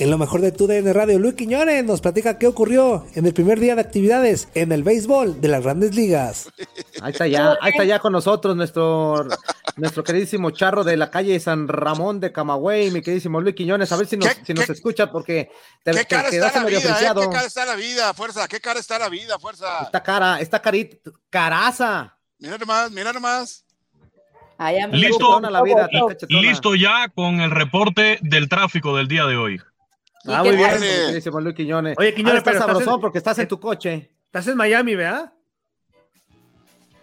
En lo mejor de tu DN Radio, Luis Quiñones nos platica qué ocurrió en el primer día de actividades en el béisbol de las grandes ligas. Ahí está ya, ahí está ya con nosotros nuestro, nuestro queridísimo charro de la calle San Ramón de Camagüey, mi queridísimo Luis Quiñones, a ver si nos, si nos escucha porque te, ¿Qué cara está la vida, eh? ¿Qué cara está la vida, fuerza? ¿Qué cara está la vida, fuerza? Esta cara, esta carita, caraza. Mira nomás, mira nomás. Listo, la vida, listo ya con el reporte del tráfico del día de hoy. Ah, muy bien, queridísimo Luis Quiñones. Oye, Quiñones, pero sabrosón porque estás en tu coche. Estás en Miami, ¿verdad?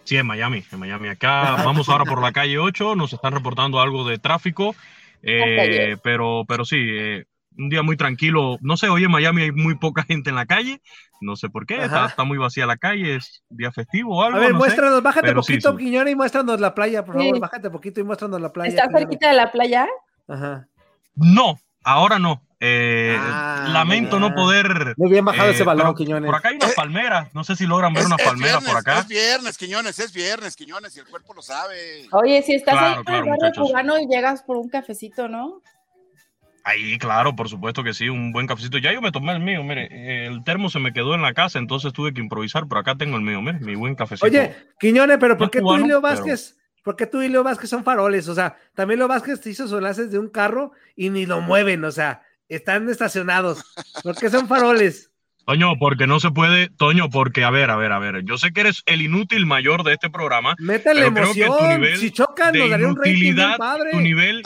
Sí, en Miami, en Miami. Acá vamos ahora por la calle 8, nos están reportando algo de tráfico, eh, pero, pero sí, eh, un día muy tranquilo. No sé, hoy en Miami hay muy poca gente en la calle, no sé por qué, está, muy vacía la calle, es día festivo o algo. A ver, no muéstranos, bájate poquito, Quiñones, y muéstranos la playa, por favor, bájate poquito y muéstranos la playa. ¿Estás cerquita de la playa? Ajá. No, ahora no. Eh, ah, lamento no poder. Muy bien bajado ese balón, Quiñones. Por acá hay unas palmeras. No sé si logran ver unas palmeras por acá. Es viernes, Quiñones, es viernes, Quiñones, y el cuerpo lo sabe. Oye, si estás ahí en el barrio cubano y llegas por un cafecito, ¿no? Ahí, claro, por supuesto que sí, un buen cafecito. Ya yo me tomé el mío, mire, el termo se me quedó en la casa, entonces tuve que improvisar, pero acá tengo el mío, mire, mi buen cafecito. Oye, Quiñones, pero ¿por qué tú y Leo Vázquez? ¿Por qué tú y Leo Vázquez son faroles? O sea, también Leo Vázquez te hizo solaces de un carro y ni lo mueven, o sea, están estacionados. ¿Por qué son faroles? Toño, porque no se puede, Toño, porque a ver, a ver, a ver, yo sé que eres el inútil mayor de este programa. Métele emoción, creo que tu nivel si chocan, de nos inutilidad, tu nivel,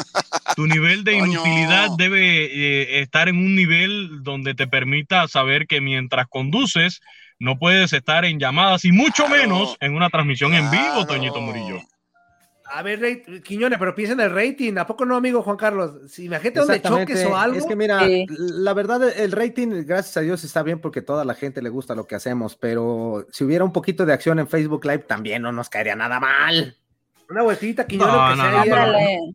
tu nivel de inutilidad debe eh, estar en un nivel donde te permita saber que mientras conduces no puedes estar en llamadas y mucho menos en una transmisión en vivo, Toñito Murillo. A ver, Quiñones, pero piensa en el rating. ¿A poco no, amigo Juan Carlos? Si imagínate donde choques o algo. Es que mira, la verdad, el rating, gracias a Dios, está bien porque toda la gente le gusta lo que hacemos, pero si hubiera un poquito de acción en Facebook Live, también no nos caería nada mal. Una vueltita, Quiñones, no, no,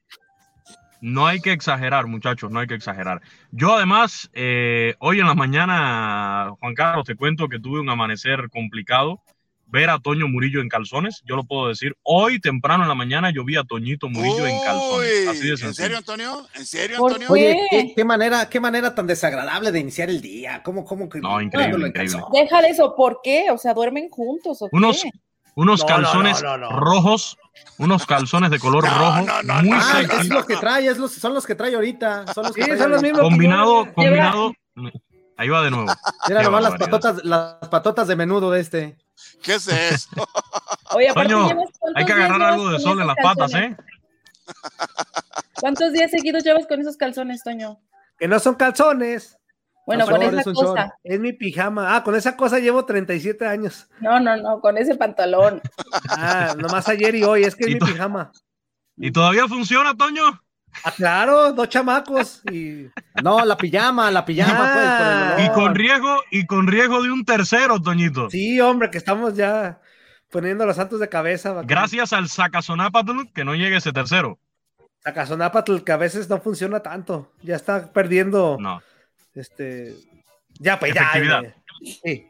no, hay que exagerar, muchachos, no hay que exagerar. Yo además, eh, hoy en la mañana, Juan Carlos, te cuento que tuve un amanecer complicado ver a Toño Murillo en calzones, yo lo puedo decir. Hoy temprano en la mañana yo vi a Toñito Murillo en calzones. Así de ¿En serio, Antonio? ¿En serio, Antonio? Oye, ¿qué, manera, qué manera tan desagradable de iniciar el día. ¿Cómo, cómo que No, increíble, increíble. Deja eso, ¿por qué? O sea, duermen juntos. ¿o unos, unos calzones rojos, unos calzones de color rojo, muy ah, Es lo que trae, es los, son los que trae ahorita. Son los que sí, son los mismos. Combinado, combinado. Ahí va de nuevo. Mira nomás las patotas, las patotas de menudo de este. ¿Qué es eso? Oye, Toño, hay que agarrar algo de sol en las patas, ¿eh? ¿Cuántos días seguidos llevas con esos calzones, Toño? Que no son calzones. Bueno, con esa cosa. Es mi pijama. Ah, con esa cosa llevo 37 años. No, no, no, con ese pantalón. Ah, nomás ayer y hoy, es que es mi pijama. ¿Y todavía funciona, Toño? Ah, claro, dos chamacos y. No, la pijama, la pijama, pues. y con riesgo, y con riesgo de un tercero, Toñito. Sí, hombre, que estamos ya poniendo los santos de cabeza. Gracias al Zacazonapatl que no llegue ese tercero. Zacazonapatl que a veces no funciona tanto. Ya está perdiendo. No. Este. Ya, pues ya. Sí.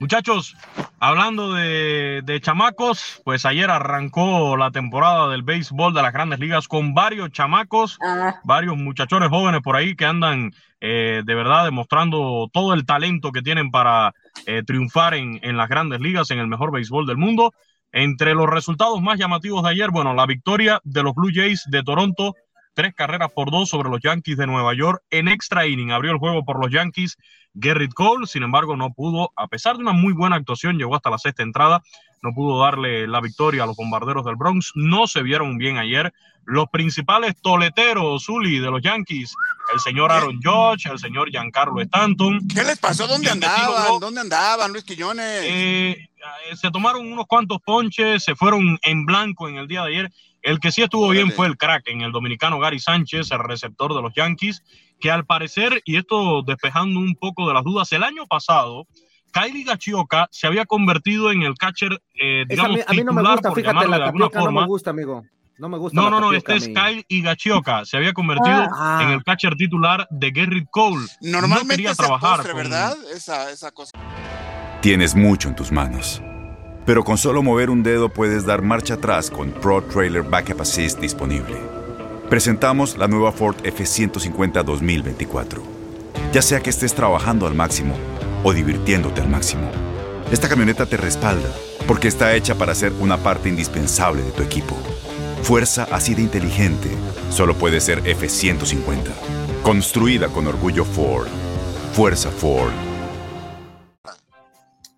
Muchachos, hablando de, chamacos, pues ayer arrancó la temporada del béisbol de las grandes ligas con varios chamacos, ah. varios muchachones jóvenes por ahí que andan eh, de verdad demostrando todo el talento que tienen para eh, triunfar en, en las grandes ligas, en el mejor béisbol del mundo. Entre los resultados más llamativos de ayer, bueno, la victoria de los Blue Jays de Toronto tres carreras por dos sobre los Yankees de Nueva York en extra inning. Abrió el juego por los Yankees Gerrit Cole, sin embargo no pudo, a pesar de una muy buena actuación, llegó hasta la sexta entrada, no pudo darle la victoria a los bombarderos del Bronx, no se vieron bien ayer. Los principales toleteros, Zully, de los Yankees, el señor Aaron Judge, el señor Giancarlo Stanton. ¿Qué les pasó? ¿Dónde andaban? ¿Dónde andaban, Luis Quillones? Eh, se tomaron unos cuantos ponches, se fueron en blanco en el día de ayer El que sí estuvo bien fue el crack en el dominicano Gary Sánchez, el receptor de los Yankees, que al parecer, y esto despejando un poco de las dudas, el año pasado, Kylie Gachioka se había convertido en el catcher, eh, digamos, a mí, no me gusta, fíjate, la de alguna forma. No me gusta, amigo. No me gusta. No, no, no, este es Kyle Higashioka. Se había convertido ah. en el catcher titular de Gerrit Cole. Normalmente no quería trabajar ¿verdad? Esa, esa cosa. Tienes mucho en tus manos. Pero con solo mover un dedo puedes dar marcha atrás con Pro Trailer Backup Assist disponible. Presentamos la nueva Ford F150 2024. Ya sea que estés trabajando al máximo o divirtiéndote al máximo, esta camioneta te respalda porque está hecha para ser una parte indispensable de tu equipo. Fuerza así de inteligente solo puede ser F-150. Construida con orgullo Ford. Fuerza Ford.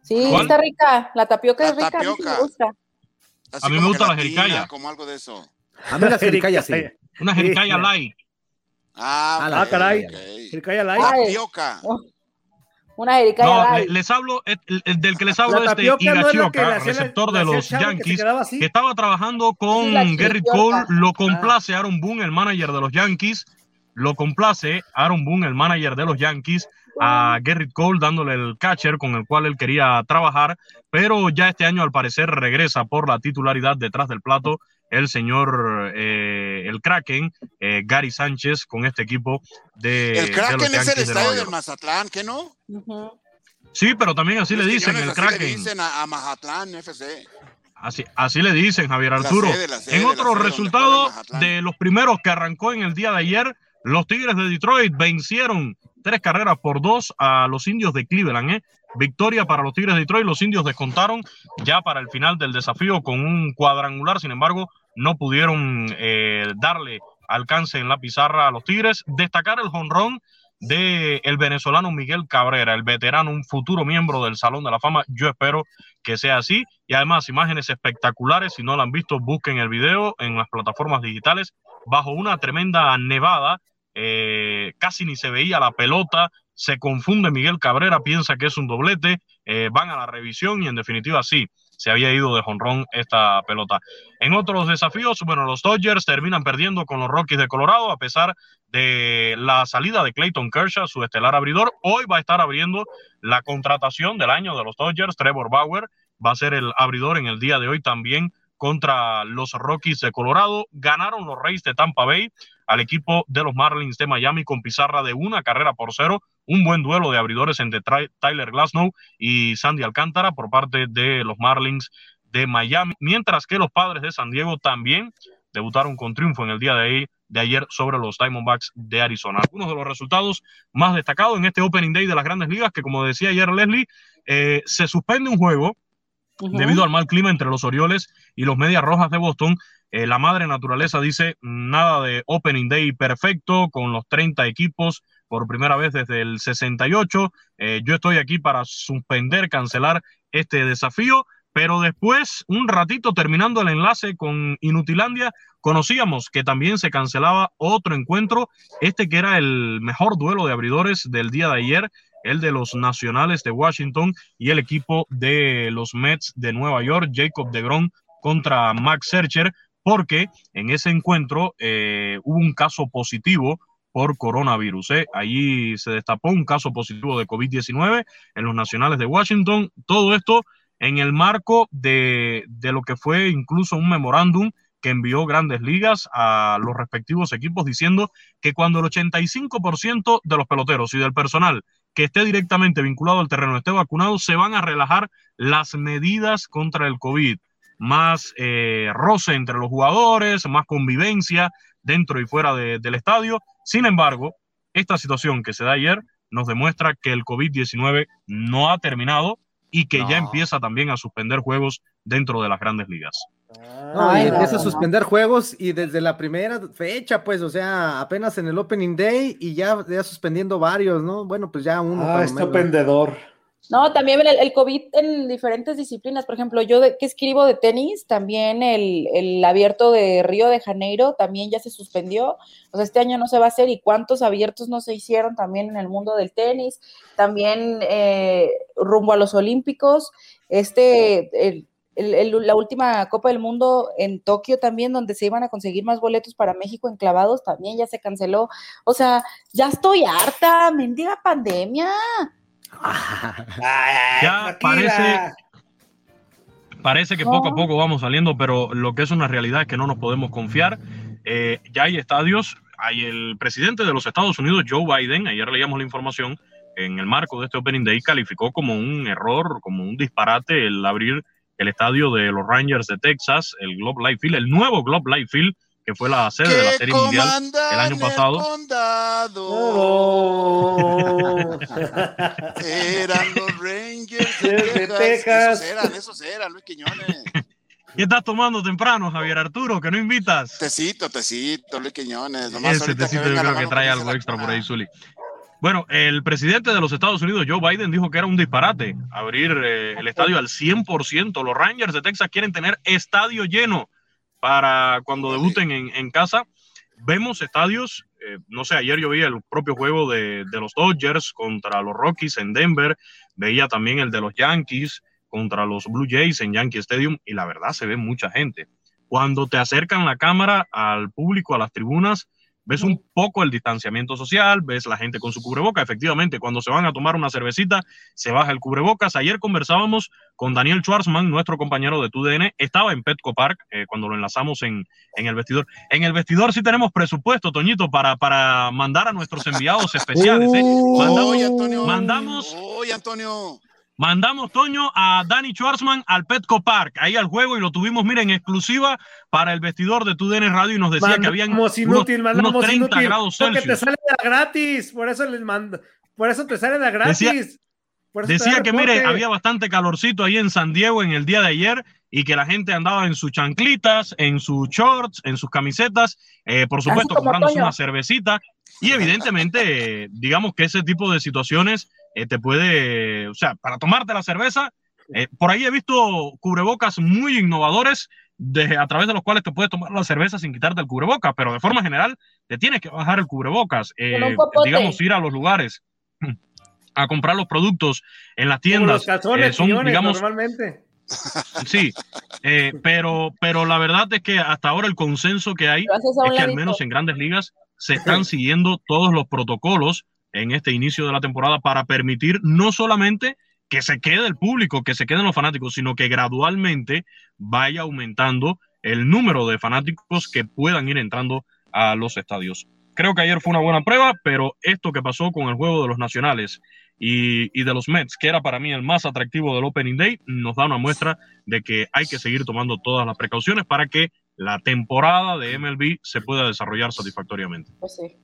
Sí, está rica. La tapioca es rica. A mí me gusta. a mí me gusta la jericaya. Como algo de eso. A mí la jericaya sí. Una jericaya light. Ah, ah caray. Jericaya light. Tapioca. Oh. Una no, les hablo, el, del que les hablo es de Higashioka, receptor de los Yankees, que, estaba trabajando con Gary Cole, lo ah. complace Aaron Boone, el manager de los Yankees, lo complace Aaron Boone, el manager de los Yankees, a Gerrit Cole dándole el catcher con el cual él quería trabajar, pero ya este año al parecer regresa por la titularidad detrás del plato el señor, eh, el Kraken, eh, Gary Sánchez, con este equipo de. El Kraken es el estadio del Mazatlán, ¿qué no? Sí, pero también así le dicen el Kraken. Le dicen a, Mazatlán FC. Así, así le dicen, Javier Arturo. en otro resultado de los primeros que arrancó en el día de ayer, los Tigres de Detroit vencieron tres carreras por dos a los indios de Cleveland. ¿eh? Victoria para los Tigres de Detroit. Los indios descontaron ya para el final del desafío con un cuadrangular. Sin embargo, no pudieron eh, darle alcance en la pizarra a los Tigres. Destacar el jonrón de el venezolano Miguel Cabrera, el veterano, un futuro miembro del Salón de la Fama. Yo espero que sea así. Y además, imágenes espectaculares. Si no lo han visto, busquen el video en las plataformas digitales. Bajo una tremenda nevada, eh, casi ni se veía la pelota. Se confunde Miguel Cabrera, piensa que es un doblete. Eh, van a la revisión y en definitiva sí se había ido de jonrón esta pelota. En otros desafíos, bueno, los Dodgers terminan perdiendo con los Rockies de Colorado a pesar de la salida de Clayton Kershaw, su estelar abridor. Hoy va a estar abriendo la contratación del año de los Dodgers, Trevor Bauer va a ser el abridor en el día de hoy también contra los Rockies de Colorado. Ganaron los Reyes de Tampa Bay al equipo de los Marlins de Miami con pizarra de una carrera por cero. Un buen duelo de abridores entre Tyler Glasnow y Sandy Alcántara por parte de los Marlins de Miami, mientras que los padres de San Diego también debutaron con triunfo en el día de, de ayer sobre los Diamondbacks de Arizona. Algunos de los resultados más destacados en este Opening Day de las grandes ligas, que como decía ayer Leslie, eh, se suspende un juego debido al mal clima entre los Orioles y los Medias Rojas de Boston. Eh, la madre naturaleza dice nada de Opening Day perfecto con los 30 equipos por primera vez desde el 68. Eh, yo estoy aquí para suspender, cancelar este desafío, pero después, un ratito terminando el enlace con Inutilandia, conocíamos que también se cancelaba otro encuentro, este que era el mejor duelo de abridores del día de ayer, el de los Nacionales de Washington y el equipo de los Mets de Nueva York, Jacob DeGrom contra Max Searcher, porque en ese encuentro eh, hubo un caso positivo por coronavirus. ¿eh? Allí se destapó un caso positivo de COVID-19 en los Nacionales de Washington. Todo esto en el marco de, de lo que fue incluso un memorándum que envió grandes ligas a los respectivos equipos diciendo que cuando el 85% de los peloteros y del personal que esté directamente vinculado al terreno esté vacunado, se van a relajar las medidas contra el COVID. Más eh, roce entre los jugadores, más convivencia dentro y fuera del estadio. Sin embargo, esta situación que se da ayer nos demuestra que el COVID-19 no ha terminado y que ya empieza también a suspender juegos dentro de las grandes ligas. No, y empieza a suspender juegos y desde la primera fecha, pues, o sea, apenas en el Opening Day y ya, ya suspendiendo varios, ¿no? Bueno, pues ya uno. Ah, este pendedor. No, también el, COVID en diferentes disciplinas. Por ejemplo, yo que escribo de tenis, también el, el, abierto de Río de Janeiro también ya se suspendió. O sea, este año no se va a hacer. ¿Y cuántos abiertos no se hicieron también en el mundo del tenis? También eh, rumbo a los Olímpicos, este, el, la última Copa del Mundo en Tokio también, donde se iban a conseguir más boletos para México enclavados, también ya se canceló. O sea, ya estoy harta, mendiga pandemia. Ya parece, parece que poco a poco vamos saliendo, pero lo que es una realidad es que no nos podemos confiar. Eh, ya hay estadios, hay el presidente de los Estados Unidos, Joe Biden, ayer leíamos la información, en el marco de este Opening Day calificó como un error, como un disparate el abrir el estadio de los Rangers de Texas, el Globe Life Field, el nuevo Globe Life Field, que fue la sede de la Serie Mundial el año pasado. eran los Rangers de Texas. Esos eran, esos eran, Luis Quiñones. ¿Qué estás tomando temprano, Javier Arturo? Que no invitas. Tecito, tecito, Luis Quiñones. Ese tecito yo creo que trae algo extra por ahí, Zuli. Bueno, el presidente de los Estados Unidos, Joe Biden, dijo que era un disparate abrir eh, el estadio al 100%. Los Rangers de Texas quieren tener estadio lleno para cuando debuten en, casa. Vemos estadios, eh, no sé, ayer yo vi el propio juego de, de, los Dodgers contra los Rockies en Denver, veía también el de los Yankees contra los Blue Jays en Yankee Stadium y la verdad se ve mucha gente. Cuando te acercan la cámara al público, a las tribunas, ves un poco el distanciamiento social, ves la gente con su cubreboca. Efectivamente, cuando se van a tomar una cervecita, se baja el cubrebocas. Ayer conversábamos con Daniel Schwarzman, nuestro compañero de TUDN. Estaba en Petco Park eh, cuando lo enlazamos en, en, el vestidor. En el vestidor sí tenemos presupuesto, Toñito, para, para mandar a nuestros enviados especiales. ¿eh? Mandamos, Antonio. Mandamos. Oye, Antonio. Mandamos, Toño, a Danny Schwarzman al Petco Park, ahí al juego, y lo tuvimos, miren, en exclusiva para el vestidor de TUDN Radio y nos decía que habían inútil, unos, unos 30 inútil, grados Celsius. te sale de gratis, por eso les mando, por eso te sale de gratis. Decía, decía que, mire, había bastante calorcito ahí en San Diego en el día de ayer y que la gente andaba en sus chanclitas, en sus shorts, en sus camisetas, eh, por supuesto, comprándose una cervecita. Y evidentemente, digamos que ese tipo de situaciones eh, te puede, o sea, para tomarte la cerveza, eh, por ahí he visto cubrebocas muy innovadores de, a través de los cuales te puedes tomar la cerveza sin quitarte el cubrebocas, pero de forma general te tienes que bajar el cubrebocas, eh, digamos, ir a los lugares a comprar los productos en las tiendas. son, digamos, normalmente. Sí, pero, pero la verdad es que hasta ahora el consenso que hay es que al menos en grandes ligas se están siguiendo todos los protocolos en este inicio de la temporada para permitir no solamente que se quede el público, que se queden los fanáticos, sino que gradualmente vaya aumentando el número de fanáticos que puedan ir entrando a los estadios. Creo que ayer fue una buena prueba, pero esto que pasó con el juego de los nacionales y, de los Mets, que era para mí el más atractivo del Opening Day, nos da una muestra de que hay que seguir tomando todas las precauciones para que la temporada de MLB se pueda desarrollar satisfactoriamente. Pues sí.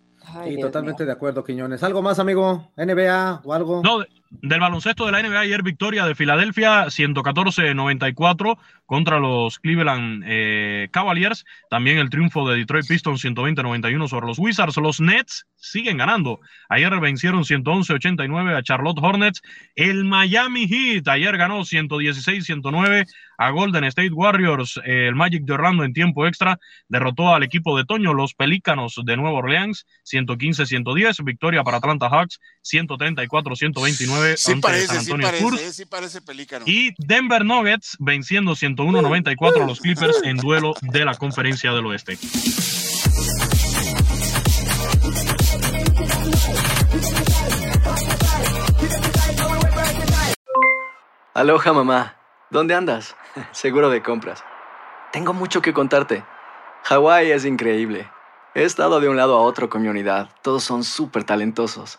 Sí, totalmente de acuerdo, Quiñones. ¿Algo más, amigo? ¿NBA o algo? No, del baloncesto de la NBA, ayer victoria de Filadelfia 114-94 contra los Cleveland eh, Cavaliers. También el triunfo de Detroit Pistons 120-91 sobre los Wizards. Los Nets siguen ganando. Ayer vencieron 111-89 a Charlotte Hornets. El Miami Heat ayer ganó 116-109 a Golden State Warriors. El Magic de Orlando en tiempo extra derrotó al equipo de Toño, los Pelícanos de Nueva Orleans 115-110. Victoria para Atlanta Hawks 134-129 sí parece, sí parece, sí parece pelícano. Y Denver Nuggets venciendo 101-94 a los Clippers en duelo de la Conferencia del Oeste. Aloha mamá, ¿dónde andas? Seguro de compras. Tengo mucho que contarte. Hawái es increíble. He estado de un lado a otro con mi unidad. Todos son súper talentosos.